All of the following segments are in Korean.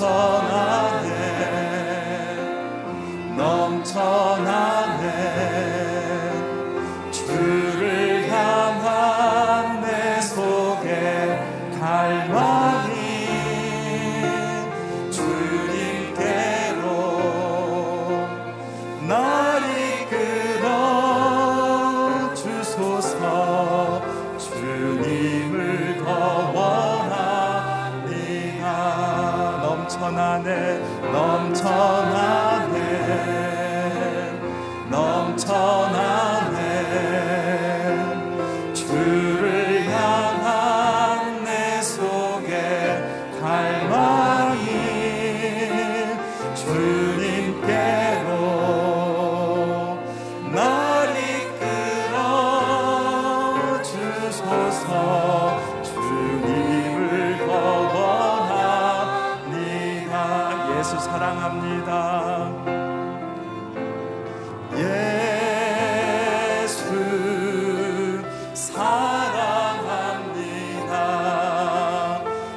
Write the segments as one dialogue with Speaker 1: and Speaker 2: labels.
Speaker 1: 넘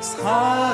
Speaker 1: 사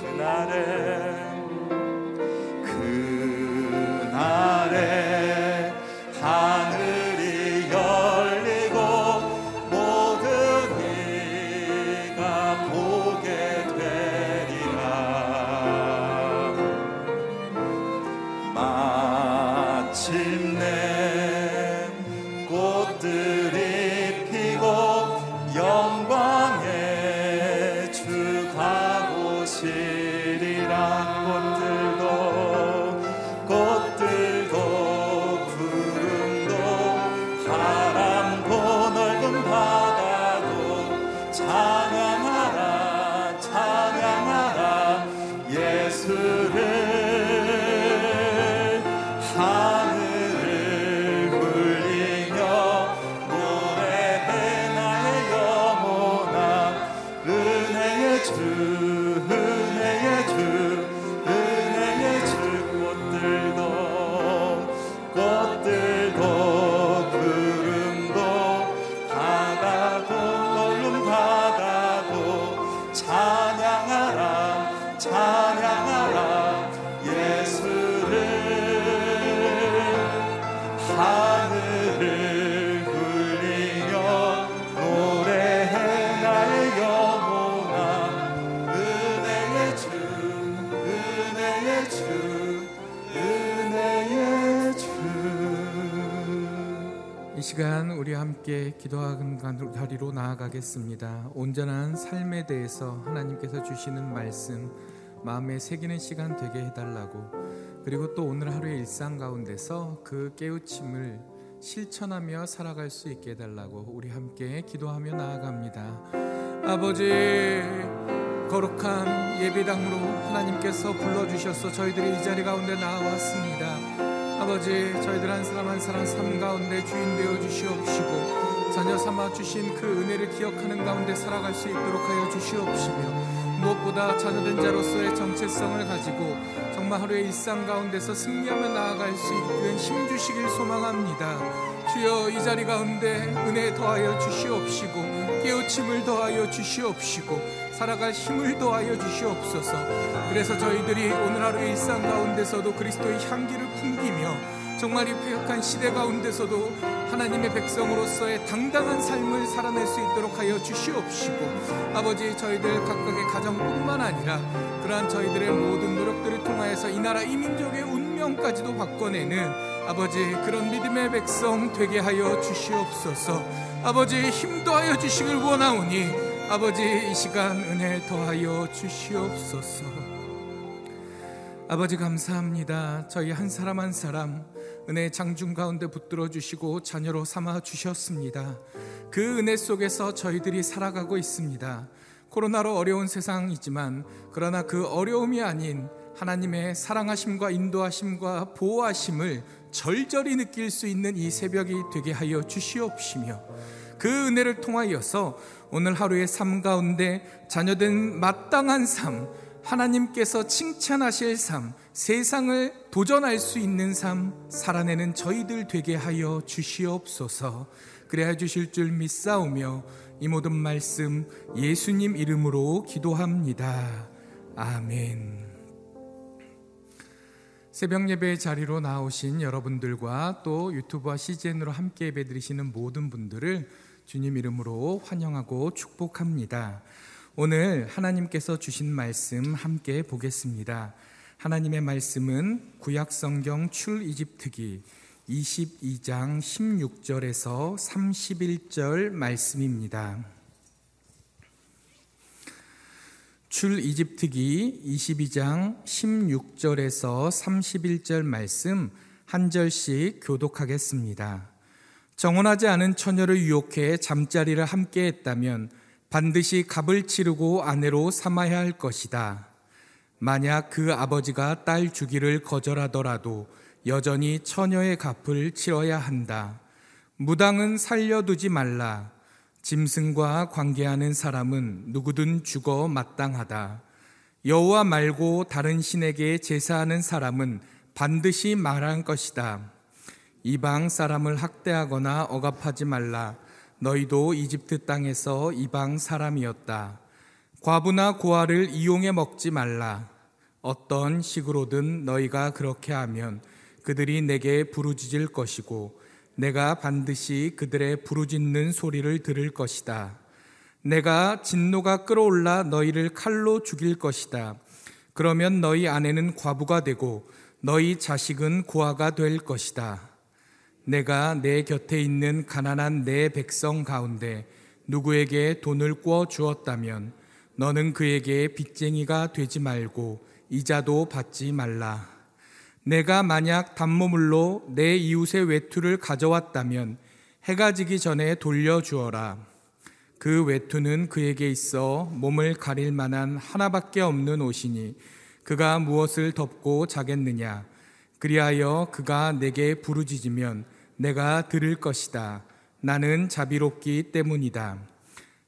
Speaker 1: 그날에
Speaker 2: 찬양하라 찬양
Speaker 3: 시간 우리 함께 기도하는 자리로 나아가겠습니다. 온전한 삶에 대해서 하나님께서 주시는 말씀 마음에 새기는 시간 되게 해달라고 그리고 또 오늘 하루의 일상 가운데서 그 깨우침을 실천하며 살아갈 수 있게 해달라고 우리 함께 기도하며 나아갑니다. 아버지 거룩한 예배당으로 하나님께서 불러주셔서 저희들이 이 자리 가운데 나와왔습니다. 아버지 저희들 한 사람 한 사람 삶 가운데 주인 되어 주시옵시고 자녀 삼아 주신 그 은혜를 기억하는 가운데 살아갈 수 있도록 하여 주시옵시며 무엇보다 자녀된 자로서의 정체성을 가지고 정말 하루의 일상 가운데서 승리하며 나아갈 수 있는 힘 주시길 소망합니다. 주여 이 자리 가운데 은혜 더하여 주시옵시고 깨우침을 더하여 주시옵시고 살아갈 힘을 더하여 주시옵소서. 그래서 저희들이 오늘 하루 일상 가운데서도 그리스도의 향기를 풍기며 정말 이 폐역한 시대 가운데서도 하나님의 백성으로서의 당당한 삶을 살아낼 수 있도록 하여 주시옵시고 아버지 저희들 각각의 가정뿐만 아니라 그러한 저희들의 모든 노력들을 통하여서 이 나라 이 민족의 운명까지도 바꿔내는 아버지 그런 믿음의 백성 되게 하여 주시옵소서 아버지 힘 더하여 주시길 원하오니 아버지 이 시간 은혜 더하여 주시옵소서 아버지 감사합니다. 저희 한 사람 한 사람 은혜 장중 가운데 붙들어 주시고 자녀로 삼아 주셨습니다. 그 은혜 속에서 저희들이 살아가고 있습니다. 코로나로 어려운 세상이지만 그러나 그 어려움이 아닌 하나님의 사랑하심과 인도하심과 보호하심을 절절히 느낄 수 있는 이 새벽이 되게 하여 주시옵시며 그 은혜를 통하여서 오늘 하루의 삶 가운데 자녀된 마땅한 삶 하나님께서 칭찬하실 삶, 세상을 도전할 수 있는 삶 살아내는 저희들 되게 하여 주시옵소서. 그래야 주실 줄 믿사오며 이 모든 말씀 예수님 이름으로 기도합니다. 아멘. 새벽 예배 자리로 나오신 여러분들과 또 유튜브와 CGN으로 함께 예배 드리시는 모든 분들을 주님 이름으로 환영하고 축복합니다. 오늘 하나님께서 주신 말씀 함께 보겠습니다. 하나님의 말씀은 구약 성경 출이집트기 22장 16절에서 31절 말씀입니다. 출 이집트기 22장 16절에서 31절 말씀 한 절씩 교독하겠습니다. 정혼하지 않은 처녀를 유혹해 잠자리를 함께 했다면 반드시 값을 치르고 아내로 삼아야 할 것이다. 만약 그 아버지가 딸 주기를 거절하더라도 여전히 처녀의 값을 치러야 한다. 무당은 살려두지 말라. 짐승과 관계하는 사람은 누구든 죽어 마땅하다. 여호와 말고 다른 신에게 제사하는 사람은 반드시 말한 것이다. 이방 사람을 학대하거나 억압하지 말라. 너희도 이집트 땅에서 이방 사람이었다. 과부나 고아를 이용해 먹지 말라. 어떤 식으로든 너희가 그렇게 하면 그들이 내게 부르짖을 것이고 내가 반드시 그들의 부르짖는 소리를 들을 것이다. 내가 진노가 끌어올라 너희를 칼로 죽일 것이다. 그러면 너희 아내는 과부가 되고 너희 자식은 고아가 될 것이다. 내가 내 곁에 있는 가난한 내 백성 가운데 누구에게 돈을 꿔 주었다면 너는 그에게 빚쟁이가 되지 말고 이자도 받지 말라. 내가 만약 단모물로 내 이웃의 외투를 가져왔다면 해가 지기 전에 돌려주어라. 그 외투는 그에게 있어 몸을 가릴 만한 하나밖에 없는 옷이니 그가 무엇을 덮고 자겠느냐. 그리하여 그가 내게 부르짖으면 내가 들을 것이다. 나는 자비롭기 때문이다.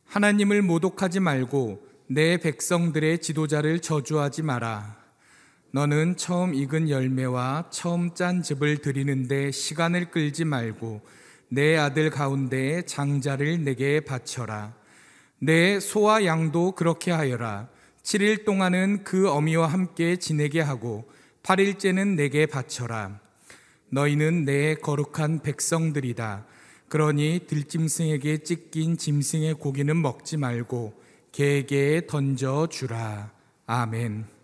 Speaker 3: 하나님을 모독하지 말고 내 백성들의 지도자를 저주하지 마라. 너는 처음 익은 열매와 처음 짠 즙을 드리는데 시간을 끌지 말고 내 아들 가운데 장자를 내게 바쳐라. 내 소와 양도 그렇게 하여라. 7일 동안은 그 어미와 함께 지내게 하고 8일째는 내게 바쳐라. 너희는 내 거룩한 백성들이다. 그러니 들짐승에게 찢긴 짐승의 고기는 먹지 말고 개에게 던져 주라. 아멘.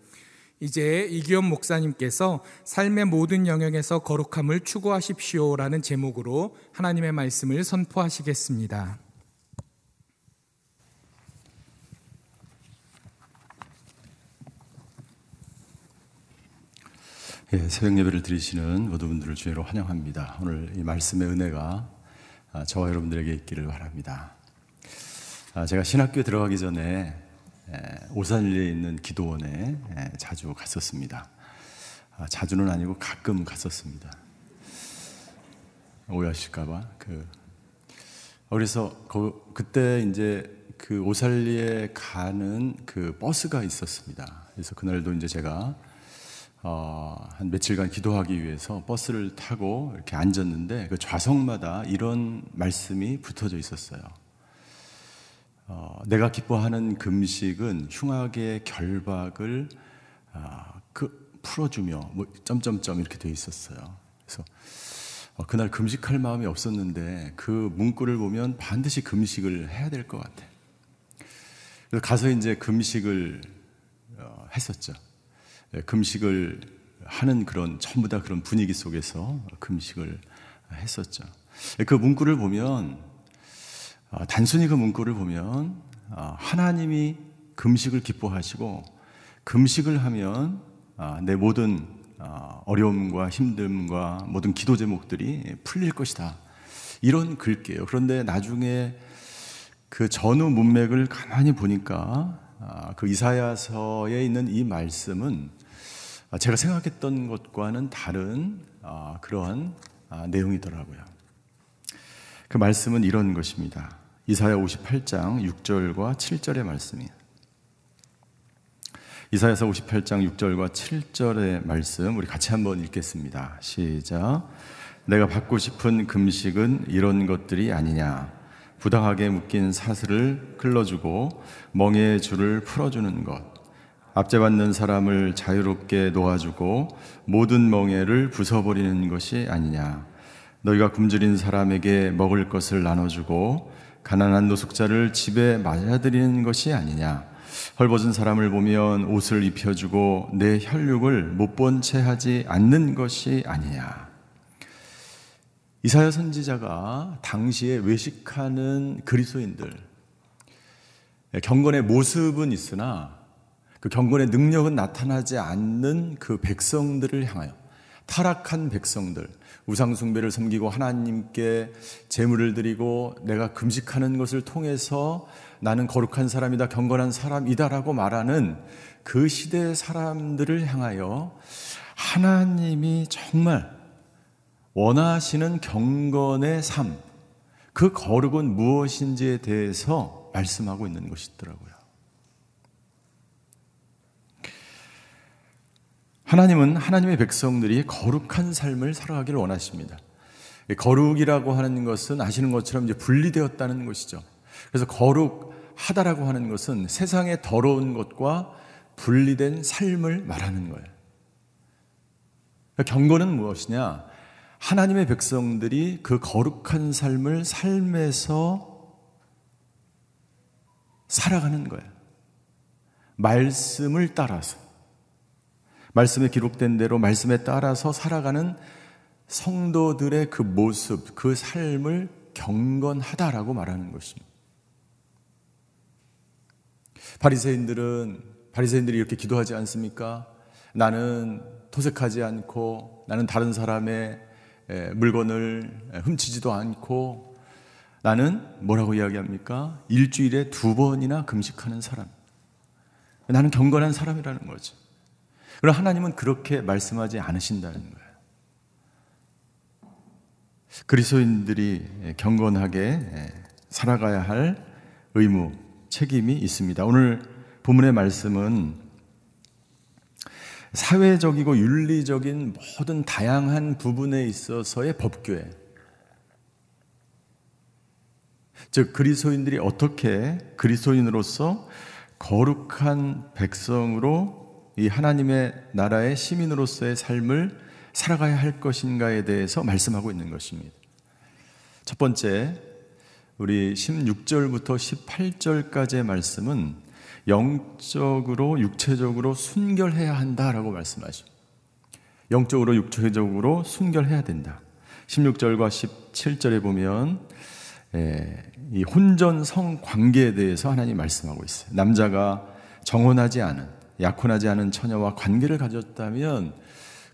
Speaker 3: 이제 이기현 목사님께서 삶의 모든 영역에서 거룩함을 추구하십시오라는 제목으로 하나님의 말씀을 선포하시겠습니다.
Speaker 2: 예, 새벽 예배를 드리시는 모든 분들을 주의로 환영합니다. 오늘 이 말씀의 은혜가 아, 저와 여러분들에게 있기를 바랍니다. 아, 제가 신학교에 들어가기 전에 오산리에 있는 기도원에 자주 갔었습니다. 아, 자주는 아니고 가끔 갔었습니다. 오해하실까봐 그 그래서 그, 그때 이제 그 오살리에 가는 그 버스가 있었습니다. 그래서 그날도 이제 제가 어, 한 며칠간 기도하기 위해서 버스를 타고 이렇게 앉았는데 그 좌석마다 이런 말씀이 붙어져 있었어요. 어, 내가 기뻐하는 금식은 흉악의 결박을 어, 그 풀어주며 뭐 점점점 이렇게 돼 있었어요. 그래서 어, 그날 금식할 마음이 없었는데 그 문구를 보면 반드시 금식을 해야 될 것 같아. 그래서 가서 이제 금식을 어, 했었죠. 예, 금식을 하는 그런 전부 다 그런 분위기 속에서 금식을 했었죠. 예, 그 문구를 보면 아, 단순히 그 문구를 보면 아, 하나님이 금식을 기뻐하시고 금식을 하면 아, 내 모든 어려움과 힘듦과 모든 기도 제목들이 풀릴 것이다. 이런 글게요. 그런데 나중에 그 전후 문맥을 가만히 보니까 그 이사야서에 있는 이 말씀은 아, 제가 생각했던 것과는 다른 아, 그러한 아, 내용이더라고요. 그 말씀은 이런 것입니다. 이사야 58장 6절과 7절의 말씀이에요. 이사야서 58장 6절과 7절의 말씀 우리 같이 한번 읽겠습니다. 시작. 내가 받고 싶은 금식은 이런 것들이 아니냐. 부당하게 묶인 사슬을 끌어주고 멍에의 줄을 풀어주는 것. 압제받는 사람을 자유롭게 놓아주고 모든 멍에를 부숴버리는 것이 아니냐. 너희가 굶주린 사람에게 먹을 것을 나눠주고 가난한 노숙자를 집에 맞아들이는 것이 아니냐. 헐벗은 사람을 보면 옷을 입혀주고 내 혈육을 못 본 채 하지 않는 것이 아니냐. 이사야 선지자가 당시에 외식하는 그리스도인들 경건의 모습은 있으나 그 경건의 능력은 나타나지 않는 그 백성들을 향하여 타락한 백성들, 우상숭배를 섬기고 하나님께 제물을 드리고 내가 금식하는 것을 통해서 나는 거룩한 사람이다, 경건한 사람이다라고 말하는 그 시대의 사람들을 향하여 하나님이 정말 원하시는 경건의 삶, 그 거룩은 무엇인지에 대해서 말씀하고 있는 것이더라고요. 하나님은 하나님의 백성들이 거룩한 삶을 살아가기를 원하십니다. 거룩이라고 하는 것은 아시는 것처럼 이제 분리되었다는 것이죠. 그래서 거룩하다라고 하는 것은 세상의 더러운 것과 분리된 삶을 말하는 거예요. 경건은 무엇이냐? 하나님의 백성들이 그 거룩한 삶을 삶에서 살아가는 거예요. 말씀을 따라서. 말씀에 기록된 대로 말씀에 따라서 살아가는 성도들의 그 모습, 그 삶을 경건하다라고 말하는 것입니다. 바리새인들은 바리새인들이 이렇게 기도하지 않습니까? 나는 토색하지 않고 나는 다른 사람의 물건을 훔치지도 않고 나는 뭐라고 이야기합니까? 일주일에 두 번이나 금식하는 사람. 나는 경건한 사람이라는 거죠. 그럼 하나님은 그렇게 말씀하지 않으신다는 거예요. 그리스도인들이 경건하게 살아가야 할 의무, 책임이 있습니다. 오늘 본문의 말씀은 사회적이고 윤리적인 모든 다양한 부분에 있어서의 법규에 즉 그리스도인들이 어떻게 그리스도인으로서 거룩한 백성으로 이 하나님의 나라의 시민으로서의 삶을 살아가야 할 것인가에 대해서 말씀하고 있는 것입니다. 첫 번째, 우리 16절부터 18절까지의 말씀은 영적으로, 육체적으로 순결해야 한다라고 말씀하죠. 영적으로, 육체적으로 순결해야 된다. 16절과 17절에 보면 예, 이 혼전 성 관계에 대해서 하나님 말씀하고 있어요. 남자가 정혼하지 않은 약혼하지 않은 처녀와 관계를 가졌다면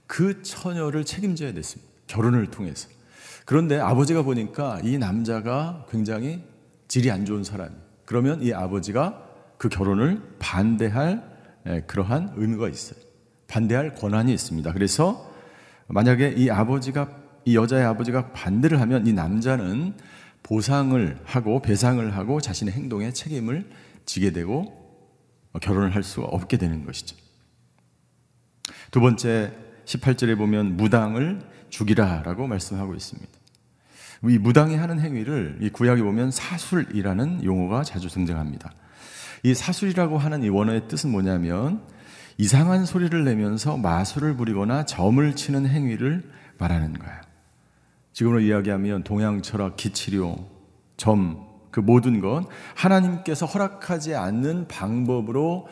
Speaker 2: 그 처녀를 책임져야 됐습니다. 결혼을 통해서. 그런데 아버지가 보니까 이 남자가 굉장히 질이 안 좋은 사람이. 그러면 이 아버지가 그 결혼을 반대할 예, 그러한 의무가 있어요. 반대할 권한이 있습니다. 그래서 만약에 이 아버지가 이 여자의 아버지가 반대를 하면 이 남자는 보상을 하고 배상을 하고 자신의 행동에 책임을 지게 되고 결혼을 할 수가 없게 되는 것이죠. 두 번째 18절에 보면 무당을 죽이라라고 말씀하고 있습니다. 이 무당이 하는 행위를 이 구약에 보면 사술이라는 용어가 자주 등장합니다. 이 사술이라고 하는 이 원어의 뜻은 뭐냐면 이상한 소리를 내면서 마술을 부리거나 점을 치는 행위를 말하는 거예요. 지금으로 이야기하면 동양 철학, 기치료, 점, 그 모든 것 하나님께서 허락하지 않는 방법으로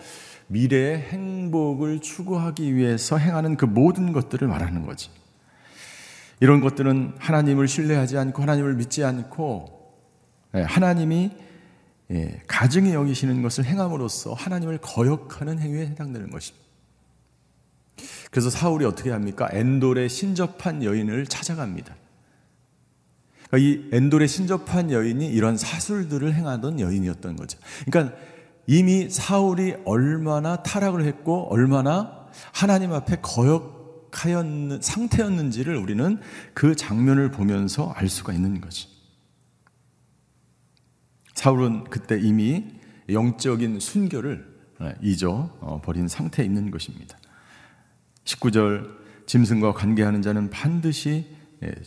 Speaker 2: 미래의 행복을 추구하기 위해서 행하는 그 모든 것들을 말하는 거지. 이런 것들은 하나님을 신뢰하지 않고 하나님을 믿지 않고 예, 하나님이 예, 가증히 여기시는 것을 행함으로써 하나님을 거역하는 행위에 해당되는 것입니다. 그래서 사울이 어떻게 합니까? 엔돌에 신접한 여인을 찾아갑니다. 그러니까 이 엔돌에 신접한 여인이 이런 사술들을 행하던 여인이었던 거죠. 그러니까 이미 사울이 얼마나 타락을 했고 얼마나 하나님 앞에 거역하였는 상태였는지를 우리는 그 장면을 보면서 알 수가 있는 거지. 사울은 그때 이미 영적인 순결을 잊어 버린 상태에 있는 것입니다. 19절 짐승과 관계하는 자는 반드시 예,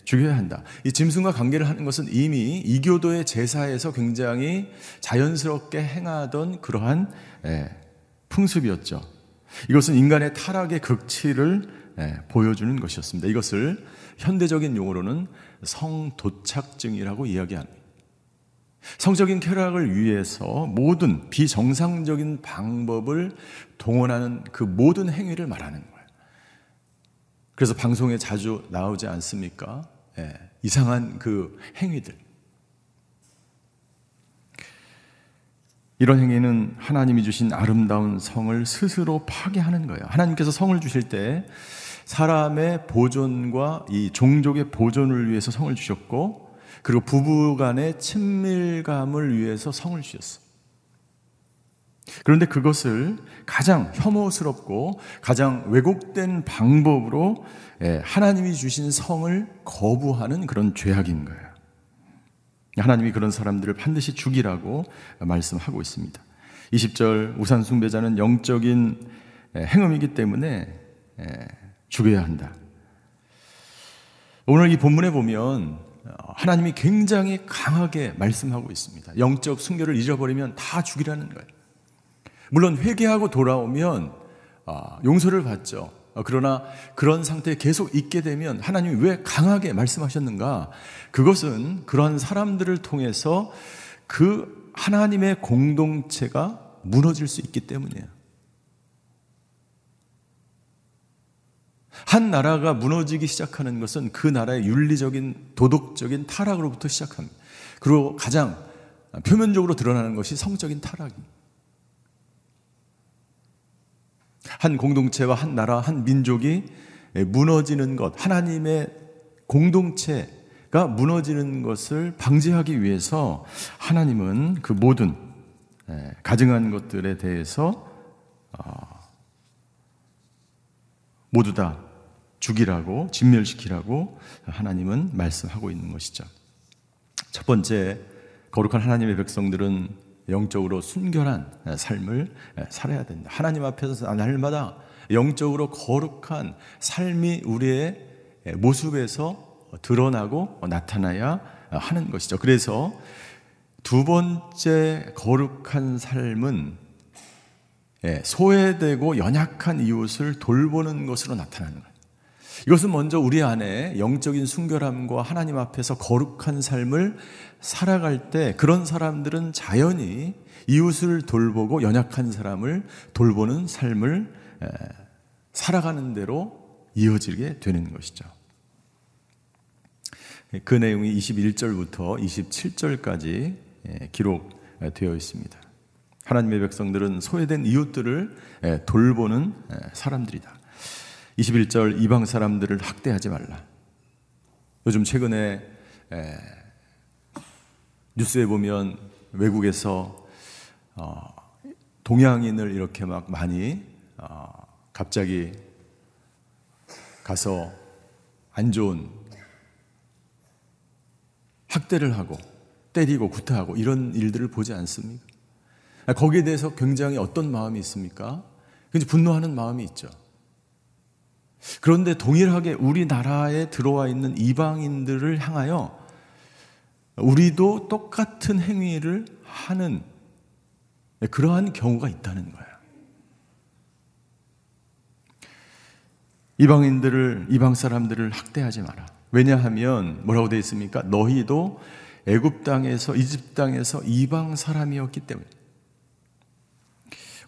Speaker 2: 죽여야 한다. 이 짐승과 관계를 하는 것은 이미 이교도의 제사에서 굉장히 자연스럽게 행하던 그러한 예, 풍습이었죠. 이것은 인간의 타락의 극치를 예, 보여주는 것이었습니다. 이것을 현대적인 용어로는 성도착증이라고 이야기합니다. 성적인 쾌락을 위해서 모든 비정상적인 방법을 동원하는 그 모든 행위를 말하는 거예요. 그래서 방송에 자주 나오지 않습니까? 예, 이상한 그 행위들. 이런 행위는 하나님이 주신 아름다운 성을 스스로 파괴하는 거예요. 하나님께서 성을 주실 때 사람의 보존과 이 종족의 보존을 위해서 성을 주셨고, 그리고 부부 간의 친밀감을 위해서 성을 주셨어. 그런데 그것을 가장 혐오스럽고 가장 왜곡된 방법으로 예, 하나님이 주신 성을 거부하는 그런 죄악인 거예요. 하나님이 그런 사람들을 반드시 죽이라고 말씀하고 있습니다. 20절 우산 숭배자는 영적인 예, 행음이기 때문에 예, 죽여야 한다. 오늘 이 본문에 보면 하나님이 굉장히 강하게 말씀하고 있습니다. 영적 순결을 잊어버리면 다 죽이라는 거예요. 물론 회개하고 돌아오면 아, 용서를 받죠. 아, 그러나 그런 상태에 계속 있게 되면 하나님이 왜 강하게 말씀하셨는가? 그것은 그런 사람들을 통해서 그 하나님의 공동체가 무너질 수 있기 때문이에요. 한 나라가 무너지기 시작하는 것은 그 나라의 윤리적인 도덕적인 타락으로부터 시작합니다. 그리고 가장 표면적으로 드러나는 것이 성적인 타락입니다. 한 공동체와 한 나라, 한 민족이 무너지는 것, 하나님의 공동체가 무너지는 것을 방지하기 위해서 하나님은 그 모든 가증한 것들에 대해서 어, 모두 다 죽이라고 진멸시키라고 하나님은 말씀하고 있는 것이죠. 첫 번째 거룩한 하나님의 백성들은 영적으로 순결한 삶을 살아야 된다. 하나님 앞에서 날마다 영적으로 거룩한 삶이 우리의 모습에서 드러나고 나타나야 하는 것이죠. 그래서 두 번째 거룩한 삶은 소외되고 연약한 이웃을 돌보는 것으로 나타나는 거예요. 이것은 먼저 우리 안에 영적인 순결함과 하나님 앞에서 거룩한 삶을 살아갈 때 그런 사람들은 자연히 이웃을 돌보고 연약한 사람을 돌보는 삶을 살아가는 대로 이어지게 되는 것이죠. 그 내용이 21절부터 27절까지 기록되어 있습니다. 하나님의 백성들은 소외된 이웃들을 돌보는 사람들이다. 21절 이방 사람들을 학대하지 말라. 요즘 최근에 뉴스에 보면 외국에서 어, 동양인을 이렇게 막 많이 어, 갑자기 가서 안 좋은 학대를 하고 때리고 구타하고 이런 일들을 보지 않습니까? 거기에 대해서 굉장히 어떤 마음이 있습니까? 굉장히 분노하는 마음이 있죠. 그런데 동일하게 우리나라에 들어와 있는 이방인들을 향하여 우리도 똑같은 행위를 하는 그러한 경우가 있다는 거예요. 이방인들을 이방 사람들을 학대하지 마라. 왜냐하면 뭐라고 되어 있습니까? 너희도 애굽 땅에서 이집 땅에서 이방 사람이었기 때문에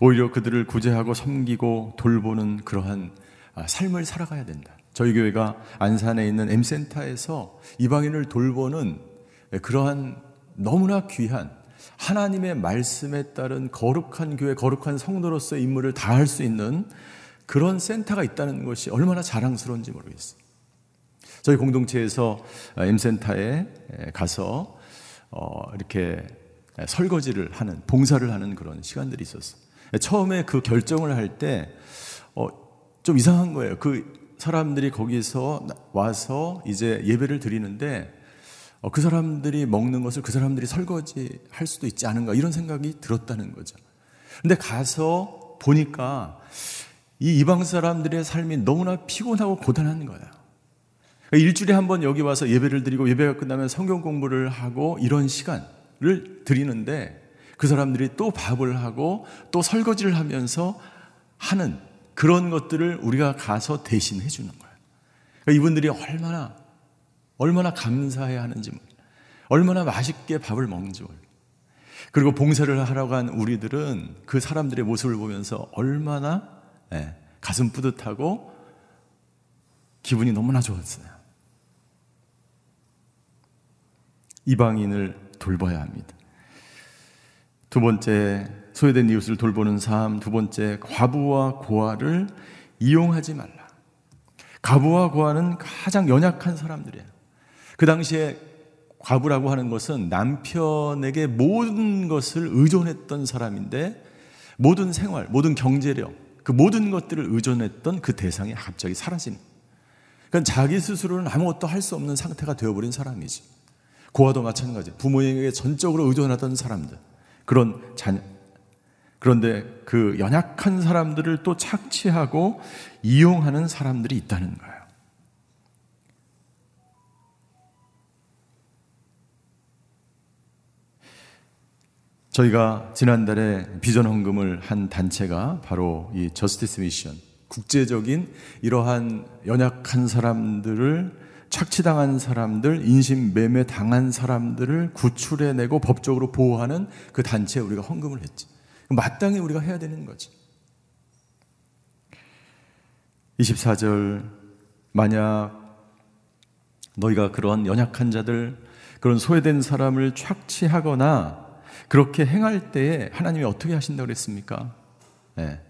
Speaker 2: 오히려 그들을 구제하고 섬기고 돌보는 그러한 아, 삶을 살아가야 된다. 저희 교회가 안산에 있는 M센터에서 이방인을 돌보는 그러한 너무나 귀한 하나님의 말씀에 따른 거룩한 교회, 거룩한 성도로서의 임무를 다할 수 있는 그런 센터가 있다는 것이 얼마나 자랑스러운지 모르겠어요. 저희 공동체에서 M센터에 가서 어, 이렇게 설거지를 하는, 봉사를 하는 그런 시간들이 있었어요. 처음에 그 결정을 할때 어, 좀 이상한 거예요. 그 사람들이 거기서 와서 이제 예배를 드리는데 어, 그 사람들이 먹는 것을 그 사람들이 설거지 할 수도 있지 않은가 이런 생각이 들었다는 거죠. 근데 가서 보니까 이 이방 사람들의 삶이 너무나 피곤하고 고단한 거예요. 그러니까 일주일에 한 번 여기 와서 예배를 드리고 예배가 끝나면 성경 공부를 하고 이런 시간을 드리는데 그 사람들이 또 밥을 하고 또 설거지를 하면서 하는 그런 것들을 우리가 가서 대신 해 주는 거예요. 그러니까 이분들이 얼마나 얼마나 감사해야 하는지, 얼마나 맛있게 밥을 먹는지. 그리고 봉사를 하러 간 우리들은 그 사람들의 모습을 보면서 얼마나 예, 가슴 뿌듯하고 기분이 너무나 좋았어요. 이방인을 돌봐야 합니다. 두 번째, 소외된 이웃을 돌보는 삶. 두 번째, 과부와 고아를 이용하지 말라. 과부와 고아는 가장 연약한 사람들이에요. 그 당시에 과부라고 하는 것은 남편에게 모든 것을 의존했던 사람인데 모든 생활, 모든 경제력, 그 모든 것들을 의존했던 그 대상이 갑자기 사라진. 그러니까 자기 스스로는 아무것도 할 수 없는 상태가 되어버린 사람이지. 고아도 마찬가지. 부모에게 전적으로 의존하던 사람들. 그런 자녀. 그런데 그 연약한 사람들을 또 착취하고 이용하는 사람들이 있다는 거예요. 저희가 지난달에 비전 헌금을 한 단체가 바로 이 저스티스 미션 국제적인 이러한 연약한 사람들을 착취당한 사람들, 인신매매 당한 사람들을 구출해내고 법적으로 보호하는 그 단체에 우리가 헌금을 했지. 마땅히 우리가 해야 되는 거지. 24절, 만약 너희가 그런 연약한 자들, 그런 소외된 사람을 착취하거나 그렇게 행할 때에 하나님이 어떻게 하신다고 그랬습니까? 네.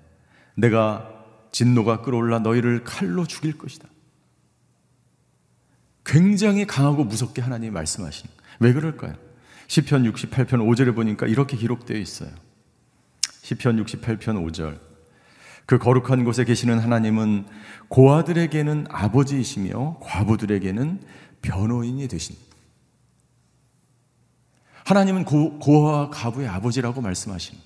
Speaker 2: 내가 진노가 끌어올라 너희를 칼로 죽일 것이다. 굉장히 강하고 무섭게 하나님이 말씀하신. 왜 그럴까요? 시편 68편 5절에 보니까 이렇게 기록되어 있어요. 시편 68편 5절. 그 거룩한 곳에 계시는 하나님은 고아들에게는 아버지이시며 과부들에게는 변호인이 되신. 하나님은 고, 고아와 가부의 아버지라고 말씀하신.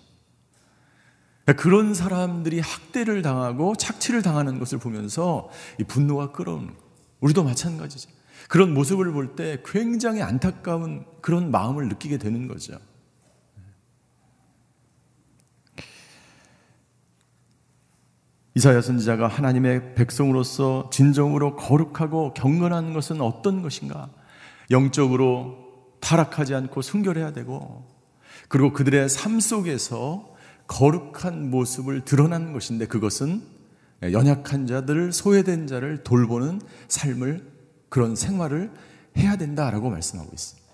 Speaker 2: 그런 사람들이 학대를 당하고 착취를 당하는 것을 보면서 이 분노가 끌어오는. 우리도 마찬가지죠. 그런 모습을 볼 때 굉장히 안타까운 그런 마음을 느끼게 되는 거죠. 이사야 선지자가 하나님의 백성으로서 진정으로 거룩하고 경건한 것은 어떤 것인가? 영적으로 타락하지 않고 순결해야 되고, 그리고 그들의 삶 속에서 거룩한 모습을 드러나는 것인데 그것은 연약한 자들, 소외된 자를 돌보는 삶을 그런 생활을 해야 된다라고 말씀하고 있습니다.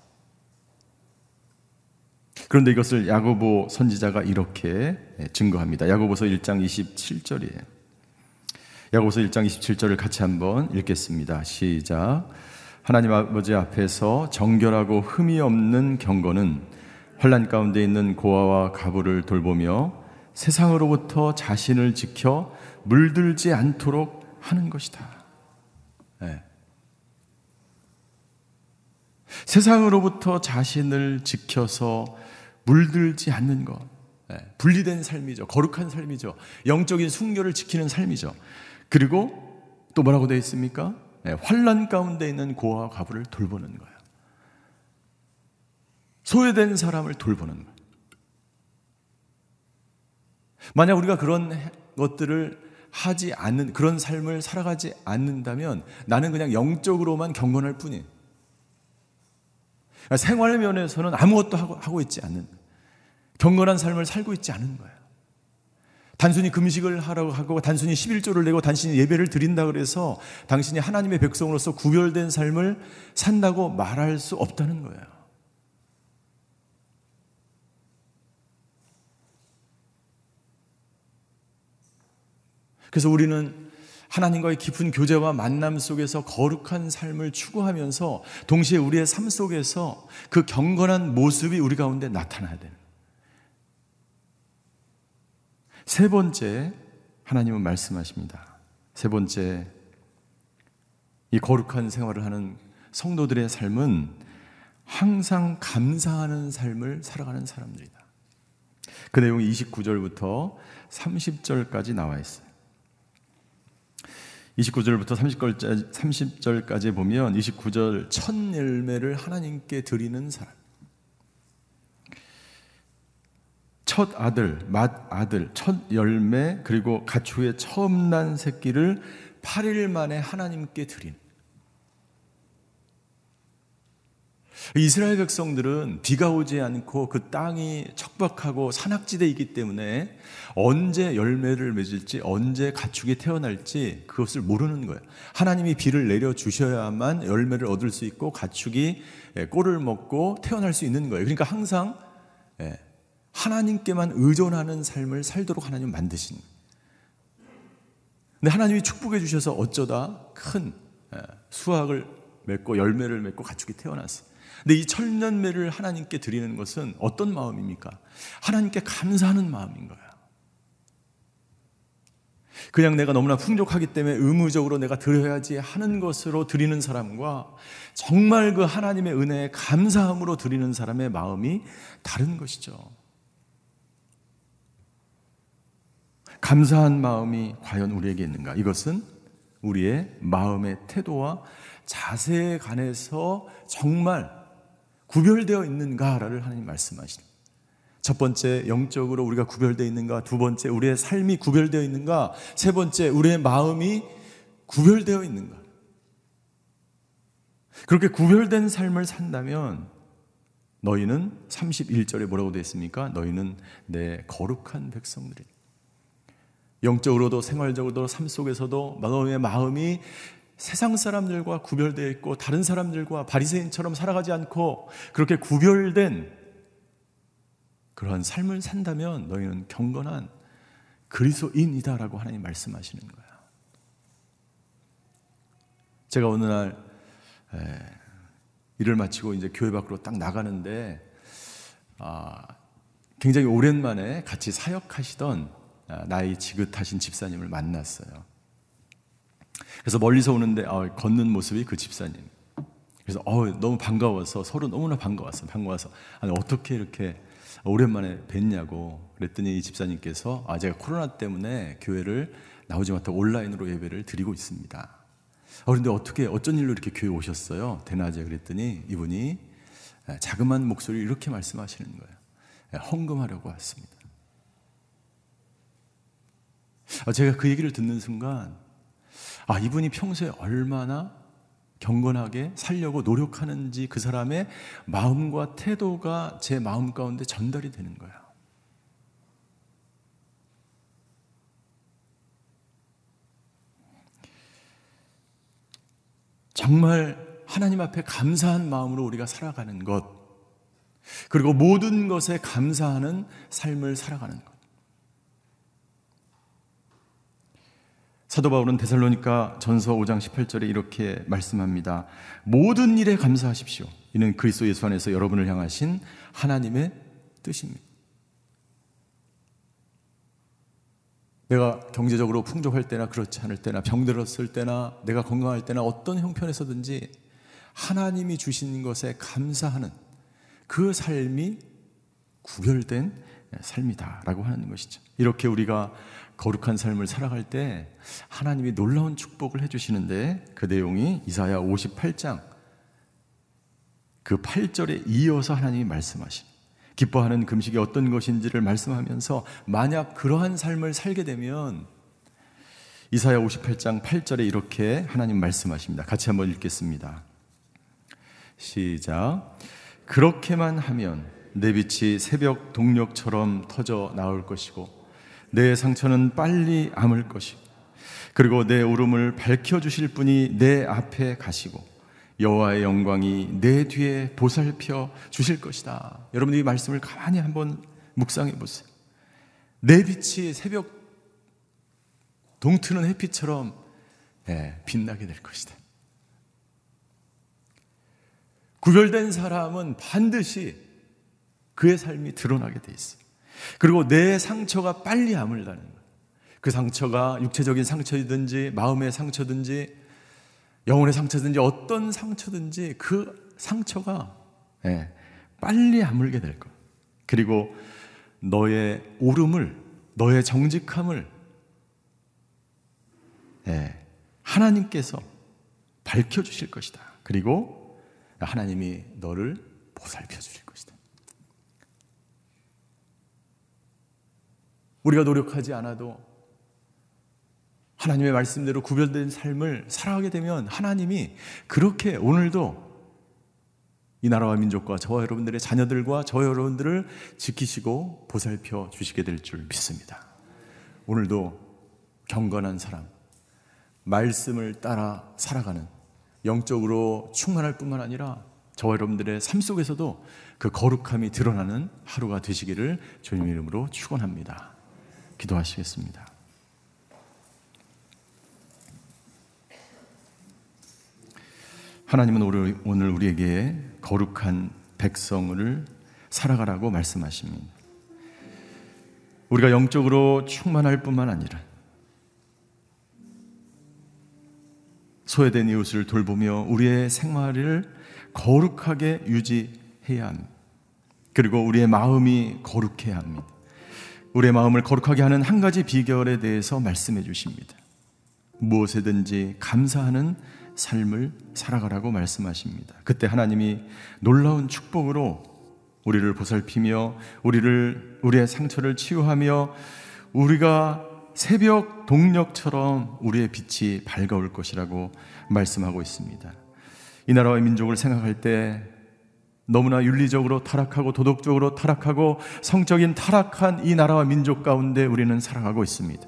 Speaker 2: 그런데 이것을 야고보 선지자가 이렇게 증거합니다. 야고보서 1장 27절이에요. 야고보서 1장 27절을 같이 한번 읽겠습니다. 시작. 하나님 아버지 앞에서 정결하고 흠이 없는 경건은 환란 가운데 있는 고아와 가부를 돌보며 세상으로부터 자신을 지켜 물들지 않도록 하는 것이다. 네. 세상으로부터 자신을 지켜서 물들지 않는 것. 네. 분리된 삶이죠. 거룩한 삶이죠. 영적인 순결을 지키는 삶이죠. 그리고 또 뭐라고 되어 있습니까? 네. 환란 가운데 있는 고아와 가부를 돌보는 거예요. 소외된 사람을 돌보는 거예요. 만약 우리가 그런 것들을 하지 않는 그런 삶을 살아가지 않는다면 나는 그냥 영적으로만 경건할 뿐이에요. 그러니까 생활 면에서는 아무것도 하고, 하고 있지 않는 경건한 삶을 살고 있지 않은 거예요. 단순히 금식을 하라고 하고 단순히 11조를 내고 단순히 예배를 드린다 그래서 당신이 하나님의 백성으로서 구별된 삶을 산다고 말할 수 없다는 거예요. 그래서 우리는 하나님과의 깊은 교제와 만남 속에서 거룩한 삶을 추구하면서 동시에 우리의 삶 속에서 그 경건한 모습이 우리 가운데 나타나야 되는. 세 번째, 하나님은 말씀하십니다. 세 번째, 이 거룩한 생활을 하는 성도들의 삶은 항상 감사하는 삶을 살아가는 사람들이다. 그 내용이 29절부터 30절까지 나와 있어요. 29절부터 30절까지, 30절까지 보면 29절 첫 열매를 하나님께 드리는 사람. 첫 아들, 맏 아들, 첫 열매, 그리고 가축의 처음 난 새끼를 8일 만에 하나님께 드린. 이스라엘 백성들은 비가 오지 않고 그 땅이 척박하고 산악지대이기 때문에 언제 열매를 맺을지 언제 가축이 태어날지 그것을 모르는 거예요. 하나님이 비를 내려 주셔야만 열매를 얻을 수 있고 가축이 예, 꼴을 먹고 태어날 수 있는 거예요. 그러니까 항상 예, 하나님께만 의존하는 삶을 살도록 하나님 만드신. 근데 하나님이 축복해 주셔서 어쩌다 큰 예, 수확을 맺고 열매를 맺고 가축이 태어났어요. 근데 이 천년매를 하나님께 드리는 것은 어떤 마음입니까? 하나님께 감사하는 마음인 거예요. 그냥 내가 너무나 풍족하기 때문에 의무적으로 내가 드려야지 하는 것으로 드리는 사람과 정말 그 하나님의 은혜에 감사함으로 드리는 사람의 마음이 다른 것이죠. 감사한 마음이 과연 우리에게 있는가? 이것은 우리의 마음의 태도와 자세에 관해서 정말 구별되어 있는가를 하나님 말씀하십니다. 첫 번째 영적으로 우리가 구별되어 있는가? 두 번째 우리의 삶이 구별되어 있는가? 세 번째 우리의 마음이 구별되어 있는가? 그렇게 구별된 삶을 산다면 너희는 31절에 뭐라고 되어 있습니까? 너희는 내 거룩한 백성들이 영적으로도 생활적으로도 삶 속에서도 너의 마음이 세상 사람들과 구별되어 있고 다른 사람들과 바리새인처럼 살아가지 않고 그렇게 구별된 그러한 삶을 산다면 너희는 경건한 그리스도인이다라고 하나님 말씀하시는 거예요. 제가 어느 날 에, 일을 마치고 이제 교회 밖으로 딱 나가는데 아, 굉장히 오랜만에 같이 사역하시던 아, 나이 지긋하신 집사님을 만났어요. 그래서 멀리서 오는데 어, 걷는 모습이 그 집사님. 그래서 어, 너무 반가워서 서로 너무나 반가웠어. 반가워서 아니 어떻게 이렇게 오랜만에 뵀냐고 그랬더니 이 집사님께서 아 제가 코로나 때문에 교회를 나오지 못하고 온라인으로 예배를 드리고 있습니다. 아, 그런데 어떻게 어쩐 일로 이렇게 교회 오셨어요? 대낮에 그랬더니 이분이 자그마한 목소리 이렇게 말씀하시는 거예요. 헌금하려고 왔습니다. 아, 제가 그 얘기를 듣는 순간 아 이분이 평소에 얼마나 경건하게 살려고 노력하는지 그 사람의 마음과 태도가 제 마음 가운데 전달이 되는 거예요. 정말 하나님 앞에 감사한 마음으로 우리가 살아가는 것, 그리고 모든 것에 감사하는 삶을 살아가는 것. 사도 바울은 데살로니가 전서 5장 18절에 이렇게 말씀합니다. 모든 일에 감사하십시오. 이는 그리스도 예수 안에서 여러분을 향하신 하나님의 뜻입니다. 내가 경제적으로 풍족할 때나 그렇지 않을 때나 병들었을 때나 내가 건강할 때나 어떤 형편에서든지 하나님이 주신 것에 감사하는 그 삶이 구별된 삶이다라고 하는 것이죠. 이렇게 우리가 거룩한 삶을 살아갈 때 하나님이 놀라운 축복을 해주시는데 그 내용이 이사야 58장 그 8절에 이어서 하나님이 말씀하신 기뻐하는 금식이 어떤 것인지를 말씀하면서 만약 그러한 삶을 살게 되면 이사야 58장 8절에 이렇게 하나님 말씀하십니다. 같이 한번 읽겠습니다. 시작. 그렇게만 하면 내 빛이 새벽 동력처럼 터져 나올 것이고 내 상처는 빨리 아물 것이고 그리고 내 울음을 밝혀 주실 분이 내 앞에 가시고 여호와의 영광이 내 뒤에 보살펴 주실 것이다. 여러분 이 말씀을 가만히 한번 묵상해 보세요. 내 빛이 새벽 동트는 햇빛처럼 예, 빛나게 될 것이다. 구별된 사람은 반드시 그의 삶이 드러나게 돼 있어요. 그리고 내 상처가 빨리 아물다는 것. 그 상처가 육체적인 상처이든지 마음의 상처든지 영혼의 상처든지 어떤 상처든지 그 상처가 예, 빨리 아물게 될 것. 그리고 너의 오름을 너의 정직함을 예, 하나님께서 밝혀 주실 것이다. 그리고 하나님이 너를 보살펴 주실 것이다. 우리가 노력하지 않아도 하나님의 말씀대로 구별된 삶을 살아가게 되면 하나님이 그렇게 오늘도 이 나라와 민족과 저와 여러분들의 자녀들과 저 여러분들을 지키시고 보살펴 주시게 될 줄 믿습니다. 오늘도 경건한 사람, 말씀을 따라 살아가는 영적으로 충만할 뿐만 아니라 저와 여러분들의 삶 속에서도 그 거룩함이 드러나는 하루가 되시기를 주님 이름으로 축원합니다. 기도하시겠습니다. 하나님은 오늘 우리에게 거룩한 백성을 살아가라고 말씀하십니다. 우리가 영적으로 충만할 뿐만 아니라 소외된 이웃을 돌보며 우리의 생활을 거룩하게 유지해야 합니다. 그리고 우리의 마음이 거룩해야 합니다. 우리의 마음을 거룩하게 하는 한 가지 비결에 대해서 말씀해 주십니다. 무엇에든지 감사하는 삶을 살아가라고 말씀하십니다. 그때 하나님이 놀라운 축복으로 우리를 보살피며 우리를 우리의 상처를 치유하며 우리가 새벽 동력처럼 우리의 빛이 밝아올 것이라고 말씀하고 있습니다. 이 나라와 민족을 생각할 때 너무나 윤리적으로 타락하고 도덕적으로 타락하고 성적인 타락한 이 나라와 민족 가운데 우리는 살아가고 있습니다.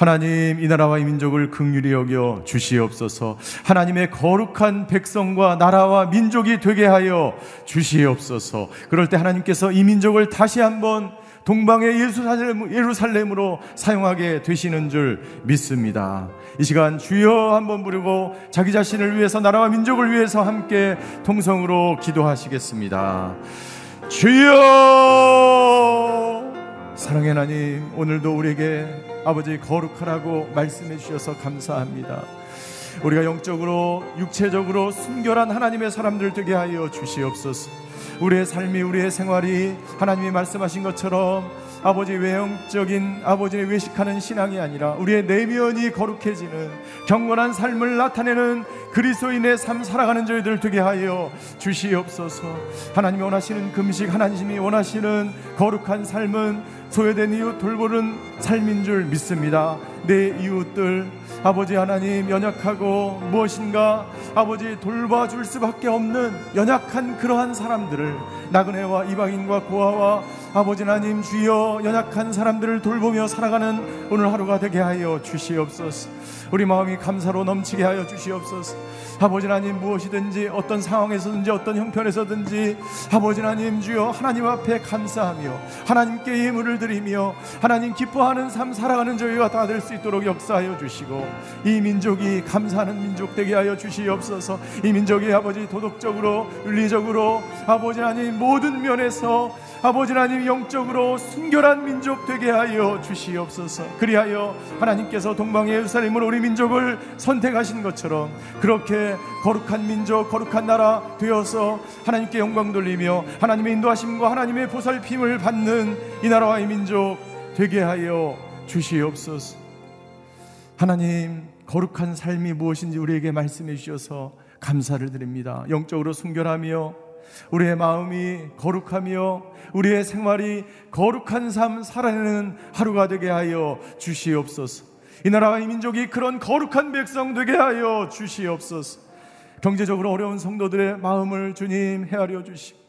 Speaker 2: 하나님 이 나라와 이 민족을 극률히 여겨 주시옵소서. 하나님의 거룩한 백성과 나라와 민족이 되게 하여 주시옵소서. 그럴 때 하나님께서 이 민족을 다시 한번 동방의 예루살렘, 예루살렘으로 사용하게 되시는 줄 믿습니다. 이 시간 주여 한번 부르고 자기 자신을 위해서 나라와 민족을 위해서 함께 통성으로 기도하시겠습니다. 주여 사랑의 하나님 오늘도 우리에게 아버지 거룩하라고 말씀해 주셔서 감사합니다. 우리가 영적으로 육체적으로 순결한 하나님의 사람들 되게 하여 주시옵소서. 우리의 삶이 우리의 생활이 하나님이 말씀하신 것처럼 아버지 외형적인 아버지의 외식하는 신앙이 아니라 우리의 내면이 거룩해지는 경건한 삶을 나타내는 그리스도인의 삶 살아가는 저희들 되게 하여 주시옵소서. 하나님이 원하시는 금식, 하나님이 원하시는 거룩한 삶은 소외된 이웃 돌보는 삶인 줄 믿습니다. 내 이웃들 아버지 하나님 연약하고 무엇인가 아버지 돌봐줄 수밖에 없는 연약한 그러한 사람들을 나그네와 이방인과 고아와 아버지 하나님 주여 연약한 사람들을 돌보며 살아가는 오늘 하루가 되게 하여 주시옵소서. 우리 마음이 감사로 넘치게 하여 주시옵소서. 아버지 하나님 무엇이든지 어떤 상황에서든지 어떤 형편에서든지 아버지 하나님 주여 하나님 앞에 감사하며 하나님께 예물을 드리며 하나님 기뻐하는 삶 살아가는 저희가 다될 수 있도록 역사하여 주시고 이 민족이 감사하는 민족 되게 하여 주시옵소서. 이 민족이 아버지 도덕적으로 윤리적으로 아버지 하나님 모든 면에서 아버지 하나님 영적으로 순결한 민족 되게 하여 주시옵소서. 그리하여 하나님께서 동방의 예루살렘으로 우리 민족을 선택하신 것처럼 그렇게 거룩한 민족, 거룩한 나라 되어서 하나님께 영광 돌리며 하나님의 인도하심과 하나님의 보살핌을 받는 이 나라와 이 민족 되게 하여 주시옵소서. 하나님 거룩한 삶이 무엇인지 우리에게 말씀해 주셔서 감사를 드립니다. 영적으로 순결하며 우리의 마음이 거룩하며 우리의 생활이 거룩한 삶 살아내는 하루가 되게 하여 주시옵소서. 이 나라와 이 민족이 그런 거룩한 백성 되게 하여 주시옵소서. 경제적으로 어려운 성도들의 마음을 주님 헤아려 주시고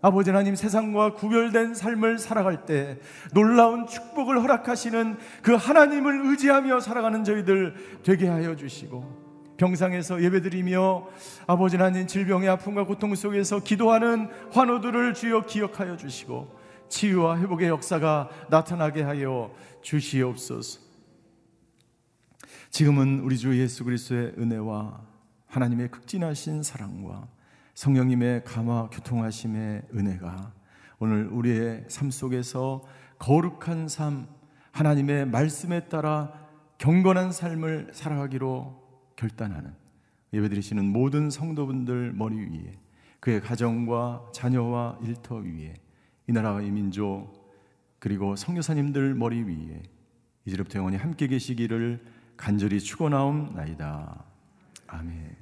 Speaker 2: 아버지 하나님 세상과 구별된 삶을 살아갈 때 놀라운 축복을 허락하시는 그 하나님을 의지하며 살아가는 저희들 되게 하여 주시고 병상에서 예배드리며 아버지 하나님 질병의 아픔과 고통 속에서 기도하는 환우들을 주여 기억하여 주시고 치유와 회복의 역사가 나타나게 하여 주시옵소서. 지금은 우리 주 예수 그리스도의 은혜와 하나님의 극진하신 사랑과 성령님의 감화 교통하심의 은혜가 오늘 우리의 삶 속에서 거룩한 삶, 하나님의 말씀에 따라 경건한 삶을 살아가기로 결단하는 예배드리시는 모든 성도분들 머리 위에 그의 가정과 자녀와 일터 위에 이 나라와 이 민족 그리고 성교사님들 머리 위에 이제부터 영원히 함께 계시기를 간절히 축원하옵나이다. 아멘.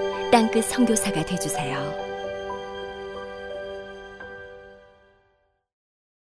Speaker 4: 땅끝 성교사가 되주세요